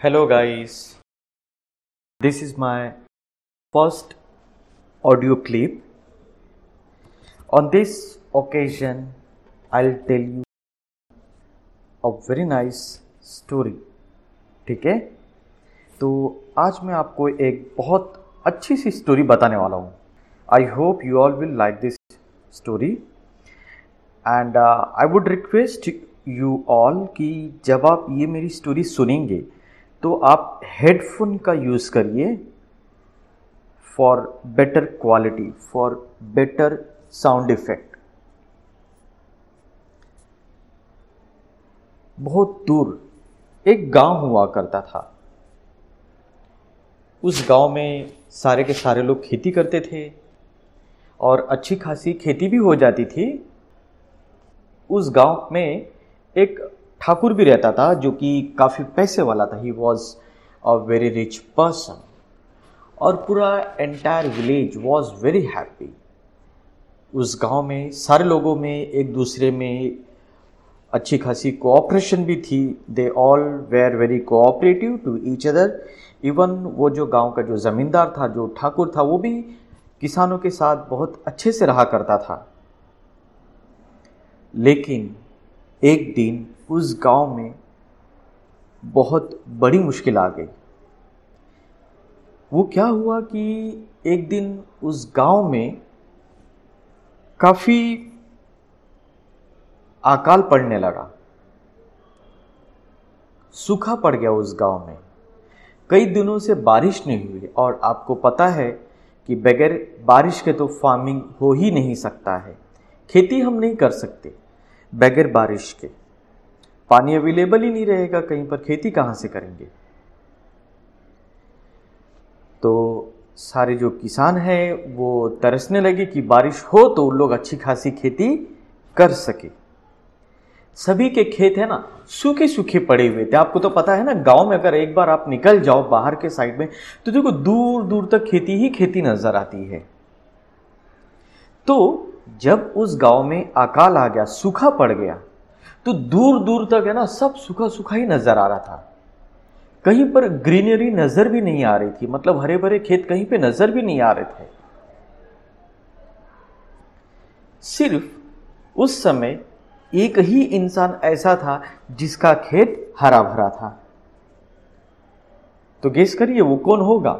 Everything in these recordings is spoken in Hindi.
Hello, guys. This is my first audio clip. On this occasion, I'll tell you a very nice story. ठीक है तो आज मैं आपको एक बहुत अच्छी सी स्टोरी बताने वाला हूँ I hope you all will like this story and I would request you all कि जब आप ये मेरी स्टोरी सुनेंगे तो आप हेडफोन का यूज़ करिए for better quality for better sound effect बहुत दूर एक गाँव हुआ करता था। उस गाँव में सारे के सारे लोग खेती करते थे और अच्छी खासी खेती भी हो जाती थी। उस गाँव में एक ठाकुर भी रहता था, जो कि काफ़ी पैसे वाला था। He was a very rich person और पूरा entire village was very happy उस गाँव में, सारे लोगों में, एक दूसरे में अच्छी खासी कोऑपरेशन भी थी। They all were very cooperative to each other even वो जो गाँव का जो ज़मींदार था, जो ठाकुर था, वो भी किसानों के साथ बहुत अच्छे से रहा करता था। लेकिन एक दिन उस गाँव में बहुत बड़ी मुश्किल आ गई। वो क्या हुआ कि एक दिन उस गाँव में काफ़ी अकाल पड़ने लगा। सूखा पड़ गया उस गाँव में। कई दिनों से बारिश नहीं हुई और आपको पता है कि बगैर बारिश के तो फ़ार्मिंग हो ही नहीं सकता है। खेती हम नहीं कर सकते बगैर बारिश के। पानी अवेलेबल ही नहीं रहेगा, कहीं पर खेती कहाँ से करेंगे? तो सारे जो किसान हैं, वो तरसने लगे कि बारिश हो तो उन लोग अच्छी खासी खेती कर सके। सभी के खेत है ना सूखे सूखे पड़े हुए थे। आपको तो पता है ना, गाँव में अगर एक बार आप निकल जाओ बाहर के साइड में तो देखो दूर दूर तक खेती ही खेती नज़र आती है। तो जब उस गाँव में अकाल आ गया, सूखा पड़ गया तो दूर दूर तक है ना सब सूखा सूखा ही नज़र आ रहा था। कहीं पर ग्रीनरी नज़र भी नहीं आ रही थी मतलब हरे भरे खेत कहीं पे नज़र भी नहीं आ रहे थे। सिर्फ़ उस समय एक ही इंसान ऐसा था जिसका खेत हरा भरा था। तो गेस करिए वो कौन होगा?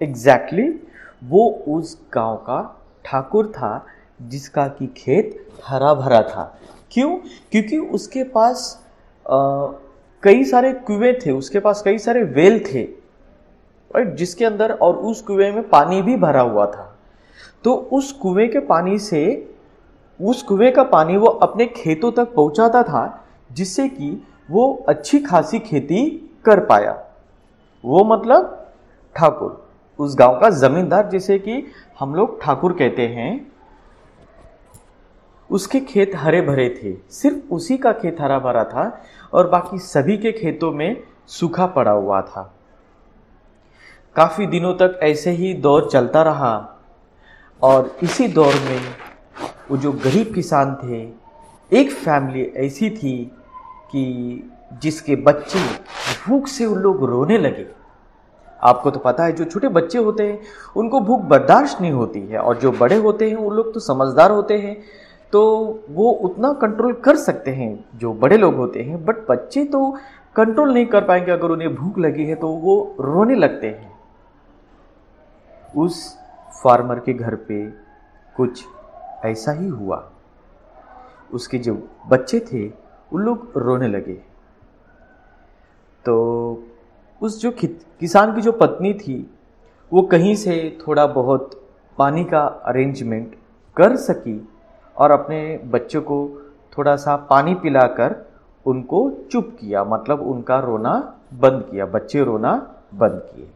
एग्जैक्टली exactly, वो उस गाँव का ठाकुर था जिसका कि खेत हरा भरा था। क्यों? क्योंकि उसके पास आ, कई सारे कुएँ थे उसके पास कई सारे वेल थे राइट जिसके अंदर और उस कुएँ में पानी भी भरा हुआ था। तो उस कुएँ के पानी से उस कुएँ का पानी वो अपने खेतों तक पहुंचाता था जिससे कि वो अच्छी खासी खेती कर पाया। वो मतलब ठाकुर उस गाँव का जमींदार जिसे कि हम लोग ठाकुर कहते हैं। उसके खेत हरे भरे थे। सिर्फ़ उसी का खेत हरा भरा था और बाकी सभी के खेतों में सूखा पड़ा हुआ था। काफ़ी दिनों तक ऐसे ही दौर चलता रहा और इसी दौर में वो जो गरीब किसान थे, एक फैमिली ऐसी थी कि जिसके बच्चे भूख से उन लोग रोने लगे। आपको तो पता है, जो छोटे बच्चे होते हैं, उनको भूख बर्दाश्त नहीं होती है और जो बड़े होते हैं, उन लोग तो समझदार होते हैं। तो वो उतना कंट्रोल कर सकते हैं, जो बड़े लोग होते हैं बट बच्चे तो कंट्रोल नहीं कर पाएँगे, अगर उन्हें भूख लगी है तो वो रोने लगते हैं। उस फार्मर के घर पे कुछ ऐसा ही हुआ। उसके जो बच्चे थे उन लोग रोने लगे। तो उस जो किसान की जो पत्नी थी, वो कहीं से थोड़ा बहुत पानी का अरेंजमेंट कर सकी। और अपने बच्चों को थोड़ा सा पानी पिलाकर उनको चुप किया मतलब उनका रोना बंद किया, बच्चे रोना बंद किए।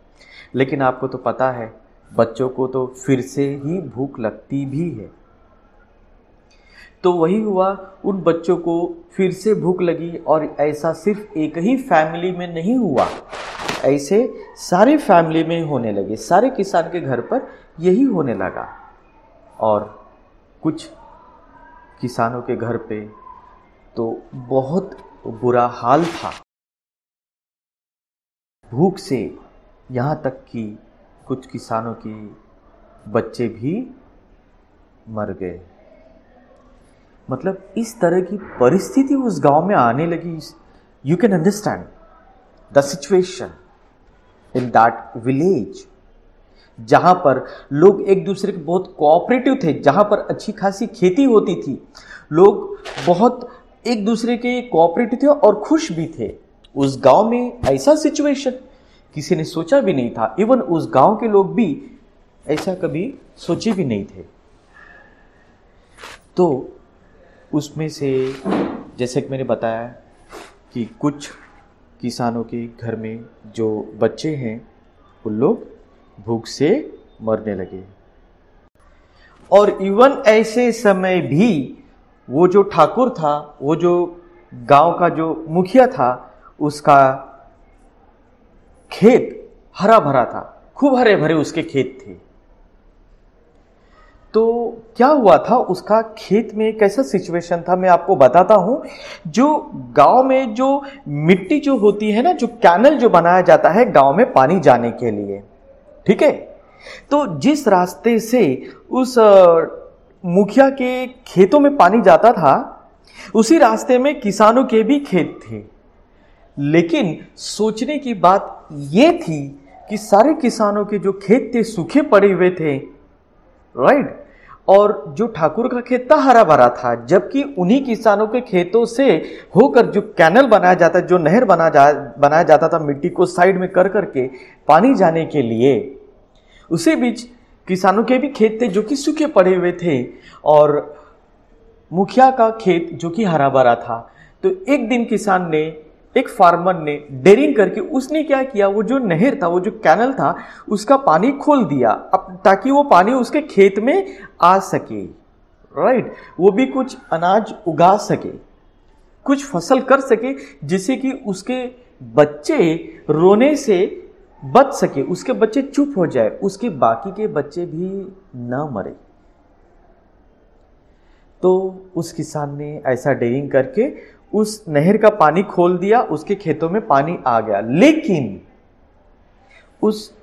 लेकिन आपको तो पता है, बच्चों को तो फिर से ही भूख लगती भी है। तो वही हुआ, उन बच्चों को फिर से भूख लगी और ऐसा सिर्फ़ एक ही फैमिली में नहीं हुआ, ऐसे सारे फैमिली में होने लगे, सारे किसान के घर पर यही होने लगा। और कुछ किसानों के घर पे तो बहुत बुरा हाल था। भूख से यहाँ तक कि कुछ किसानों के बच्चे भी मर गए। मतलब इस तरह की परिस्थिति उस गाँव में आने लगी। You can understand the situation in that village जहाँ पर लोग एक दूसरे के बहुत कोऑपरेटिव थे, जहाँ पर अच्छी खासी खेती होती थी। लोग बहुत एक दूसरे के कोऑपरेटिव थे और खुश भी थे। उस गाँव में ऐसा सिचुएशन किसी ने सोचा भी नहीं था। इवन उस गाँव के लोग भी ऐसा कभी सोचे भी नहीं थे। तो उसमें से, जैसे कि मैंने बताया कि कुछ किसानों के घर में जो बच्चे हैं वो लोग भूख से मरने लगे। और इवन ऐसे समय भी वो जो ठाकुर था, वो जो गाँव का जो मुखिया था, उसका खेत हरा भरा था। खूब हरे भरे उसके खेत थे। तो क्या हुआ था, उसका खेत में कैसा सिचुएशन था, मैं आपको बताता हूँ, जो गाँव में जो मिट्टी जो होती है ना, जो कैनल जो बनाया जाता है गाँव में पानी जाने के लिए। ठीक है? तो जिस रास्ते से उस मुखिया के खेतों में पानी जाता था, उसी रास्ते में किसानों के भी खेत थे। लेकिन सोचने की बात यह थी कि सारे किसानों के जो खेत थे, सूखे पड़े हुए थे। राइट? और जो ठाकुर का खेत था हरा भरा था, जबकि उन्हीं किसानों के खेतों से होकर जो कैनल बनाया जाता, जो नहर बना जा, बनाया जाता था मिट्टी को साइड में कर करके पानी जाने के लिए। उसी बीच किसानों के भी खेत थे जो कि सूखे पड़े हुए थे और मुखिया का खेत जो कि हरा भरा था। तो एक दिन किसान ने एक फार्मर ने डेरिंग करके उसने क्या किया? वो जो नहर था, वो जो कैनल था, उसका पानी खोल दिया, अब ताकि वो पानी उसके खेत में आ सके राइट वो भी कुछ अनाज उगा सके, कुछ फ़सल कर सके, जिससे कि उसके बच्चे रोने से बच सके, उसके बच्चे चुप हो जाए, उसके बाकी के बच्चे भी ना मरे। तो उस किसान ने ऐसा डेरिंग करके उस नहर का पानी खोल दिया, उसके खेतों में पानी आ गया। लेकिन उस,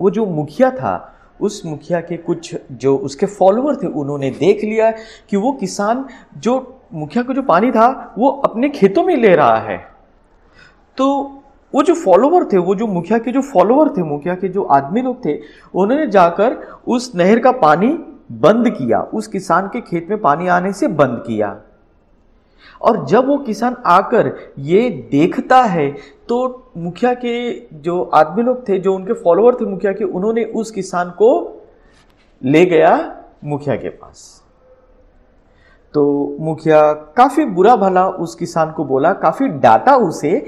वो जो मुखिया था, उस मुखिया के कुछ जो उसके फॉलोअर थे, उन्होंने देख लिया कि वो किसान जो मुखिया का जो पानी था, वो अपने खेतों में ले रहा है। तो वो जो फॉलोवर थे, वो जो मुखिया के जो फॉलोवर थे, मुखिया के जो आदमी लोग थे, उन्होंने जाकर उस नहर का पानी बंद किया, उस किसान के खेत में पानी आने से बंद किया। और जब वो किसान आकर ये देखता है तो मुखिया के जो आदमी लोग थे, जो उनके फॉलोअर थे मुखिया के, उन्होंने उस किसान को ले गया मुखिया के पास। तो मुखिया काफ़ी बुरा भला उस किसान को बोला, काफ़ी डांटा उसे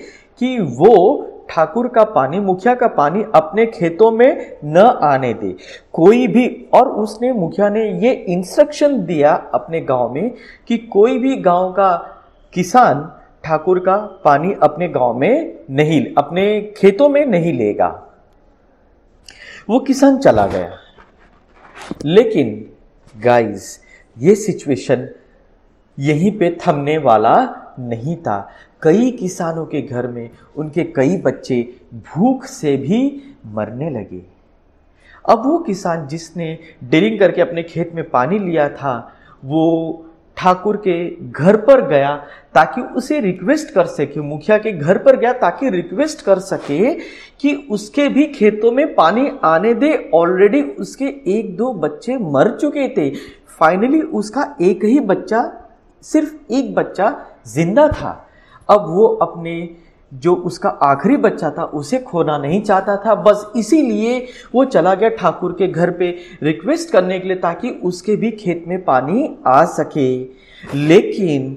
कि वो ठाकुर का पानी, मुखिया का पानी अपने खेतों में न आने दे। कोई भी, और उसने, मुखिया ने ये इंस्ट्रक्शन दिया अपने गाँव में कि कोई भी गाँव का किसान ठाकुर का पानी अपने गाँव में नहीं, अपने खेतों में नहीं लेगा। वो किसान चला गया। लेकिन गाइस ये सिचुएशन यहीं पे थमने वाला नहीं था। कई किसानों के घर में उनके कई बच्चे भूख से भी मरने लगे। अब वो किसान जिसने ड्रिलिंग करके अपने खेत में पानी लिया था, वो ठाकुर के घर पर गया ताकि उसे रिक्वेस्ट कर सके, मुखिया के घर पर गया ताकि रिक्वेस्ट कर सके कि उसके भी खेतों में पानी आने दे। ऑलरेडी उसके एक दो बच्चे मर चुके थे। फाइनली उसका एक ही बच्चा, सिर्फ़ एक बच्चा ज़िंदा था। अब वो अपने जो उसका आखिरी बच्चा था, उसे खोना नहीं चाहता था। बस इसीलिए वो चला गया ठाकुर के घर पे रिक्वेस्ट करने के लिए ताकि उसके भी खेत में पानी आ सके। लेकिन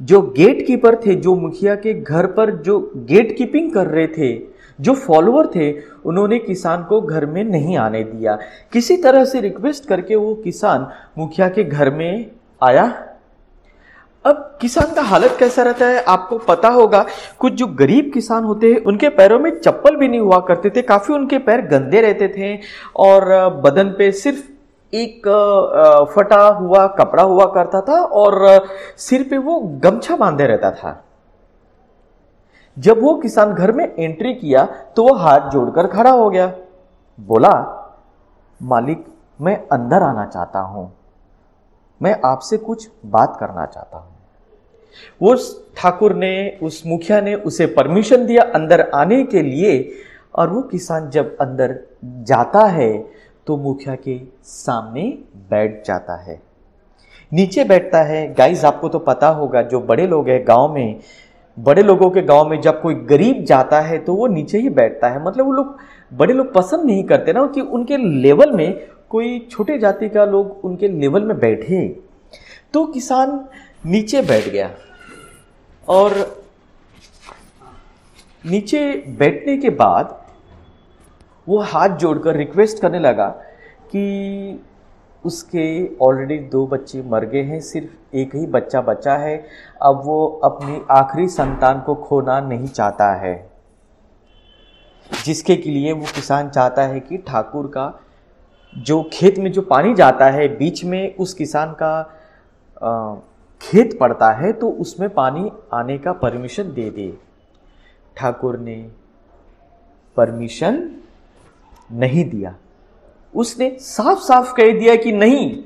जो गेट कीपर थे, जो मुखिया के घर पर जो गेट कीपिंग कर रहे थे, जो फॉलोअर थे, उन्होंने किसान को घर में नहीं आने दिया। किसी तरह से रिक्वेस्ट करके वो किसान मुखिया के घर में आया। अब किसान का हालत कैसा रहता है, आपको पता होगा। कुछ जो गरीब किसान होते हैं, उनके पैरों में चप्पल भी नहीं हुआ करते थे, काफ़ी उनके पैर गंदे रहते थे और बदन पे सिर्फ़ एक फटा हुआ कपड़ा हुआ करता था और सिर पे वो गमछा बांधे रहता था। जब वो किसान घर में एंट्री किया तो वो हाथ जोड़कर खड़ा हो गया। बोला, मालिक, मैं अंदर आना चाहता हूँ। मैं आपसे कुछ बात करना चाहता हूँ। वो ठाकुर ने, उस मुखिया ने उसे परमिशन दिया अंदर आने के लिए और वो किसान जब अंदर जाता है तो मुखिया के सामने बैठ जाता है। नीचे बैठता है। गाइस आपको तो पता होगा, जो बड़े लोग हैं गाँव में, बड़े लोगों के गाँव में जब कोई गरीब जाता है तो वो नीचे ही बैठता है। मतलब वो लोग, बड़े लोग पसंद नहीं करते ना कि उनके लेवल में कोई छोटे जाति का लोग उनके लेवल में बैठे। तो किसान नीचे बैठ गया। और नीचे बैठने के बाद वो हाथ जोड़कर रिक्वेस्ट करने लगा कि उसके ऑलरेडी दो बच्चे मर गए हैं सिर्फ़ एक ही बच्चा बचा है। अब वो अपनी आखिरी संतान को खोना नहीं चाहता है। जिसके के लिए वो किसान चाहता है कि ठाकुर का जो खेत में जो पानी जाता है बीच में उस किसान का आ, खेत पड़ता है तो उसमें पानी आने का परमिशन दे दे। ठाकुर ने परमिशन नहीं दिया। उसने साफ़ साफ़ कह दिया कि नहीं,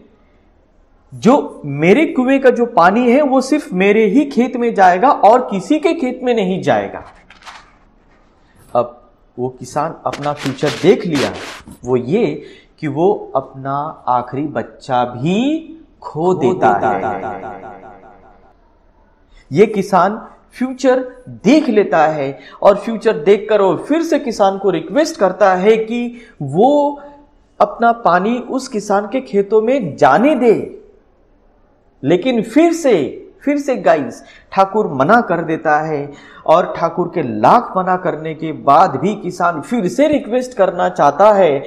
जो मेरे कुएँ का जो पानी है, वो सिर्फ़ मेरे ही खेत में जाएगा और किसी के खेत में नहीं जाएगा। अब वो किसान अपना फ्यूचर देख लिया। वो ये कि वो अपना आखिरी बच्चा भी खो देता है। ये किसान फ्यूचर देख लेता है और फ्यूचर देखकर वो फिर से किसान को रिक्वेस्ट करता है कि वो अपना पानी उस किसान के खेतों में जाने दे। लेकिन फिर से फिर से गाइस ठाकुर मना कर देता है और ठाकुर के लाख मना करने के बाद भी किसान फिर से रिक्वेस्ट करना चाहता है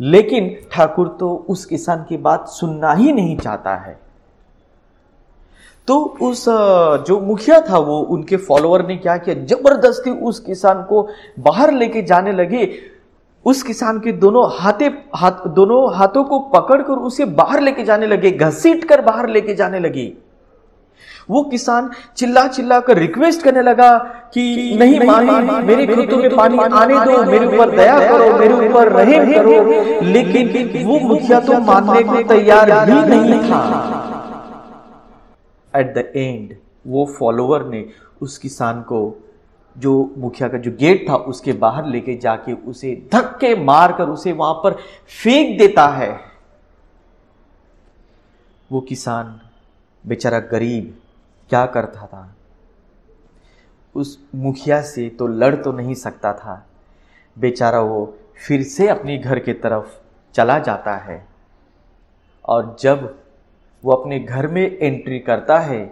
लेकिन ठाकुर तो उस किसान की बात सुनना ही नहीं चाहता है। तो उस जो मुखिया था वो, उनके फॉलोअर ने क्या किया? ज़बरदस्ती उस किसान को बाहर लेके जाने लगे। उस किसान के दोनों हाथे, हाथ, दोनों हाथों को पकड़कर उसे बाहर लेके जाने लगे घसीट कर बाहर लेके जाने लगे। वो किसान चिल्ला चिल्ला कर रिक्वेस्ट करने लगा कि नहीं, मानी मेरे खेतों में पानी आने दो मेरे ऊपर दया करो मेरे ऊपर रहे करो। लेकिन वो मुखिया तो मानने को तैयार ही नहीं था। एट द एंड वो फॉलोअर ने उस किसान को जो मुखिया का जो गेट था उसके बाहर लेके जाके उसे धक्के मारकर उसे वहाँ पर फेंक देता है। वो किसान बेचारा गरीब क्या करता था? उस मुखिया से तो लड़ तो नहीं सकता था। बेचारा वो फिर से अपने घर के तरफ़ चला जाता है। और जब वो अपने घर में एंट्री करता है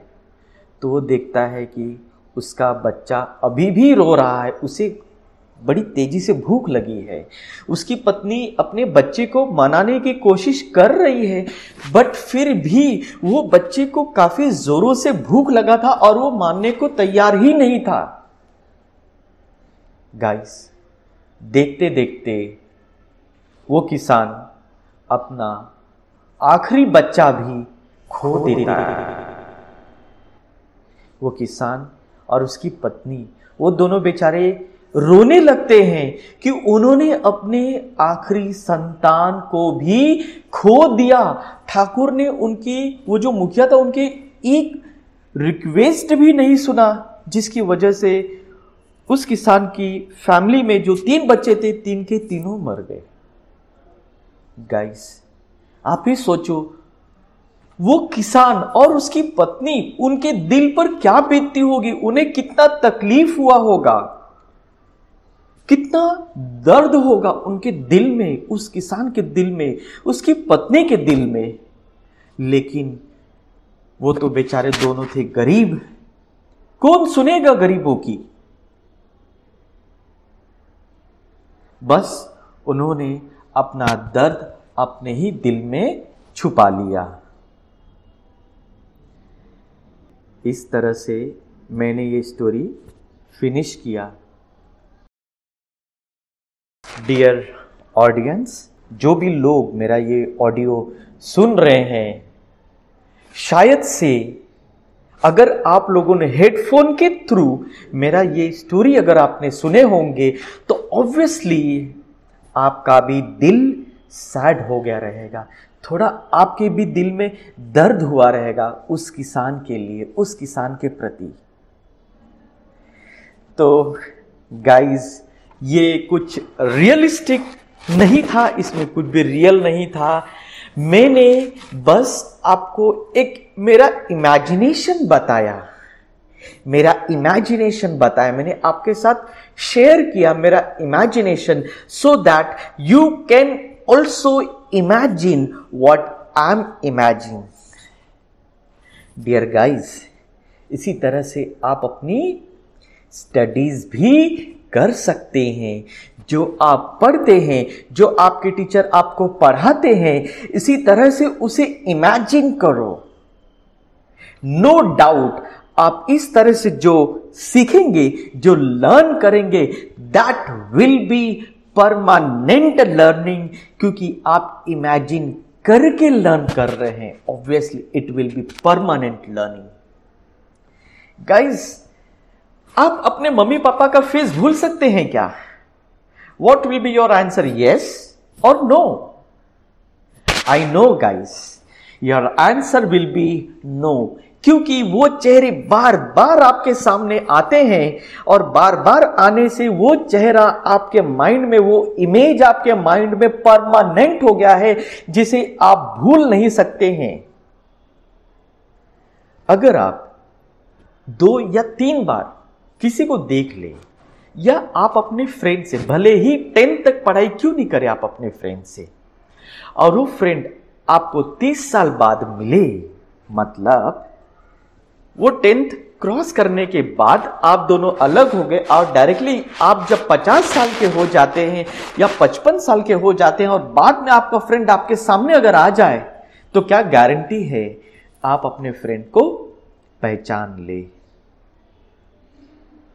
तो वो देखता है कि उसका बच्चा अभी भी रो रहा है, उसे बड़ी तेज़ी से भूख लगी है। उसकी पत्नी अपने बच्चे को मनाने की कोशिश कर रही है बट फिर भी वो बच्चे को काफ़ी जोरों से भूख लगा था और वो मानने को तैयार ही नहीं था। गाइस देखते देखते वो किसान अपना आखिरी बच्चा भी खो देता है। वो किसान और उसकी पत्नी वो दोनों बेचारे रोने लगते हैं कि उन्होंने अपने आखिरी संतान को भी खो दिया। ठाकुर ने उनकी, वो जो मुखिया था, उनके एक रिक्वेस्ट भी नहीं सुना, जिसकी वजह से उस किसान की फैमिली में जो तीन बच्चे थे, तीन के तीनों मर गए। गाइस आप ही सोचो, वो किसान और उसकी पत्नी, उनके दिल पर क्या बीतती होगी? उन्हें कितना तकलीफ़ हुआ होगा? कितना दर्द होगा उनके दिल में, उस किसान के दिल में, उसकी पत्नी के दिल में। लेकिन वो तो बेचारे दोनों थे गरीब। कौन सुनेगा गरीबों की? बस उन्होंने अपना दर्द अपने ही दिल में छुपा लिया। इस तरह से मैंने ये स्टोरी फिनिश किया। डियर ऑडियंस जो भी लोग मेरा ये ऑडियो सुन रहे हैं, शायद से अगर आप लोगों ने हेडफोन के थ्रू मेरा ये स्टोरी अगर आपने सुने होंगे तो ऑब्वियसली आपका भी दिल सैड हो गया रहेगा। थोड़ा आपके भी दिल में दर्द हुआ रहेगा उस किसान के लिए, उस किसान के प्रति। तो गाइस ये कुछ रियलिस्टिक नहीं था, इसमें कुछ भी रियल नहीं था। मैंने बस आपको एक मेरा इमेजिनेशन बताया। मेरा इमेजिनेशन बताया। मैंने आपके साथ शेयर किया मेरा imagination so that you can also imagine what I am imagine dear guys इसी तरह से आप अपनी स्टडीज़ भी कर सकते हैं, जो आप पढ़ते हैं, जो आपके टीचर आपको पढ़ाते हैं, इसी तरह से उसे इमेजिन करो। नो no डाउट आप इस तरह से जो सीखेंगे, जो लर्न करेंगे that will be permanent learning क्योंकि आप इमेजिन करके लर्न कर रहे हैं। Obviously it will be permanent learning guys आप अपने मम्मी पापा का फेस भूल सकते हैं क्या? What will be your answer yes और no I know guys your answer will be no क्योंकि वो चेहरे बार बार आपके सामने आते हैं और बार बार आने से वो चेहरा आपके माइंड में, वो इमेज आपके माइंड में परमानेंट हो गया है, जिसे आप भूल नहीं सकते हैं। अगर आप दो या तीन बार किसी को देख ले, या आप अपने फ्रेंड से, भले ही टेंथ तक पढ़ाई क्यों नहीं करें आप अपने फ्रेंड से। और वो फ्रेंड आपको तीस साल बाद मिले मतलब वो टेंथ क्रॉस करने के बाद आप दोनों अलग हो गए, और डायरेक्टली आप जब 50 साल के हो जाते हैं, या 55 साल के हो जाते हैं, और बाद में आपका फ्रेंड आपके सामने अगर आ जाए तो क्या गारंटी है आप अपने फ्रेंड को पहचान ले?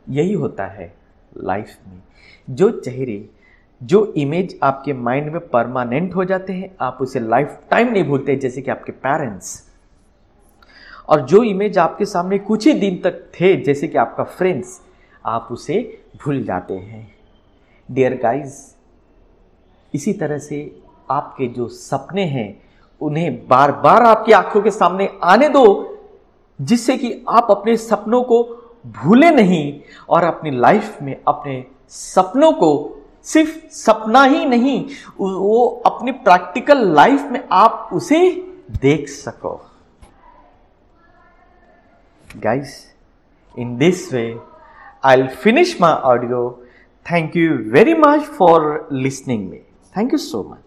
यही होता है लाइफ में। जो चेहरे, जो इमेज आपके माइंड में परमानेंट हो जाते हैं, आप उसे लाइफ टाइम नहीं भूलते, जैसे कि आपके पेरेंट्स और जो इमेज आपके सामने कुछ ही दिन तक थे, जैसे कि आपका फ्रेंड्स आप उसे भूल जाते हैं। डियर गाइस इसी तरह से आपके जो सपने हैं, उन्हें बार बार आपकी आँखों के सामने आने दो, जिससे कि आप अपने सपनों को भूले नहीं और अपनी लाइफ में अपने सपनों को सिर्फ़ सपना ही नहीं, वो अपनी प्रैक्टिकल लाइफ में आप उसे देख सको। Guys in this way I finish my audio thank you very much for listening me thank you so much